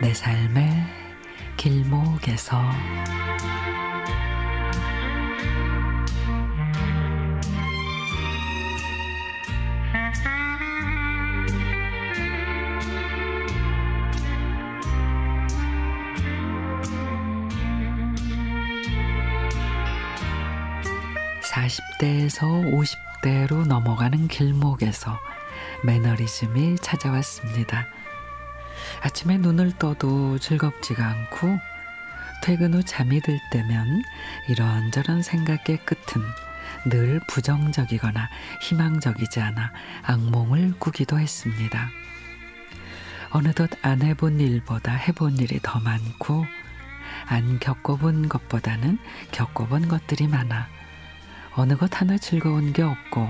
내 삶의 길목에서 사십 대에서 오십 대로 넘어가는 길목에서 매너리즘이 찾아왔습니다. 아침에 눈을 떠도 즐겁지가 않고 퇴근 후 잠이 들 때면 이런저런 생각의 끝은 늘 부정적이거나 희망적이지 않아 악몽을 꾸기도 했습니다. 어느덧 안 해본 일보다 해본 일이 더 많고 안 겪어본 것보다는 겪어본 것들이 많아 어느 것 하나 즐거운 게 없고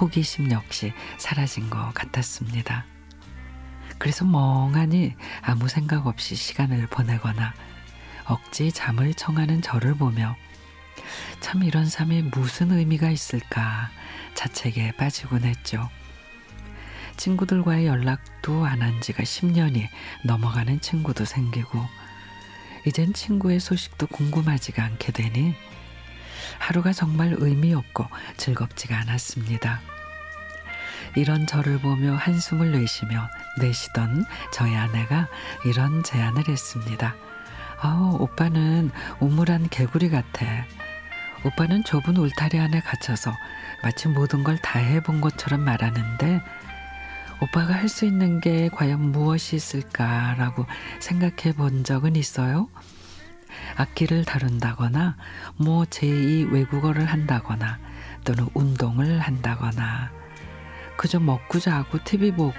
호기심 역시 사라진 것 같았습니다. 그래서 멍하니 아무 생각 없이 시간을 보내거나 억지 잠을 청하는 저를 보며 참 이런 삶에 무슨 의미가 있을까 자책에 빠지곤 했죠. 친구들과의 연락도 안 한 지가 10년이 넘어가는 친구도 생기고 이젠 친구의 소식도 궁금하지가 않게 되니 하루가 정말 의미 없고 즐겁지가 않았습니다. 이런 저를 보며 한숨을 내쉬며 내쉬던 저희 아내가 이런 제안을 했습니다. 아, 오빠는 우물한 개구리 같아. 오빠는 좁은 울타리 안에 갇혀서 마치 모든 걸 다 해본 것처럼 말하는데 오빠가 할 수 있는 게 과연 무엇이 있을까라고 생각해 본 적은 있어요? 악기를 다룬다거나 뭐 제2 외국어를 한다거나 또는 운동을 한다거나 그저 먹고 자고 TV 보고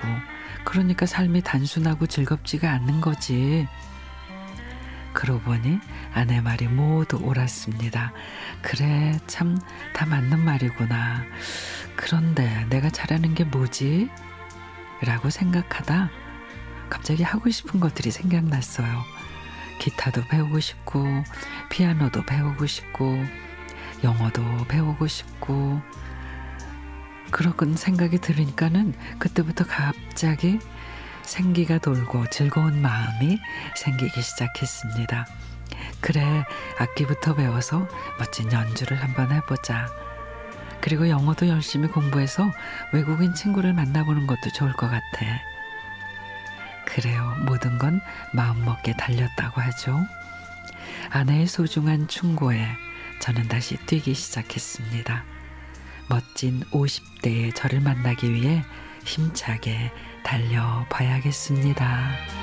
그러니까 삶이 단순하고 즐겁지가 않는 거지. 그러고 보니 아내 말이 모두 옳았습니다. 그래, 참 다 맞는 말이구나. 그런데 내가 잘하는 게 뭐지? 라고 생각하다 갑자기 하고 싶은 것들이 생각났어요. 기타도 배우고 싶고, 피아노도 배우고 싶고, 영어도 배우고 싶고, 그러건 생각이 들으니까는 그때부터 갑자기 생기가 돌고 즐거운 마음이 생기기 시작했습니다. 그래, 악기부터 배워서 멋진 연주를 한번 해보자. 그리고 영어도 열심히 공부해서 외국인 친구를 만나보는 것도 좋을 것 같아. 그래요. 모든 건 마음먹게 달렸다고 하죠. 아내의 소중한 충고에 저는 다시 뛰기 시작했습니다. 멋진 50대의 저를 만나기 위해 힘차게 달려봐야겠습니다.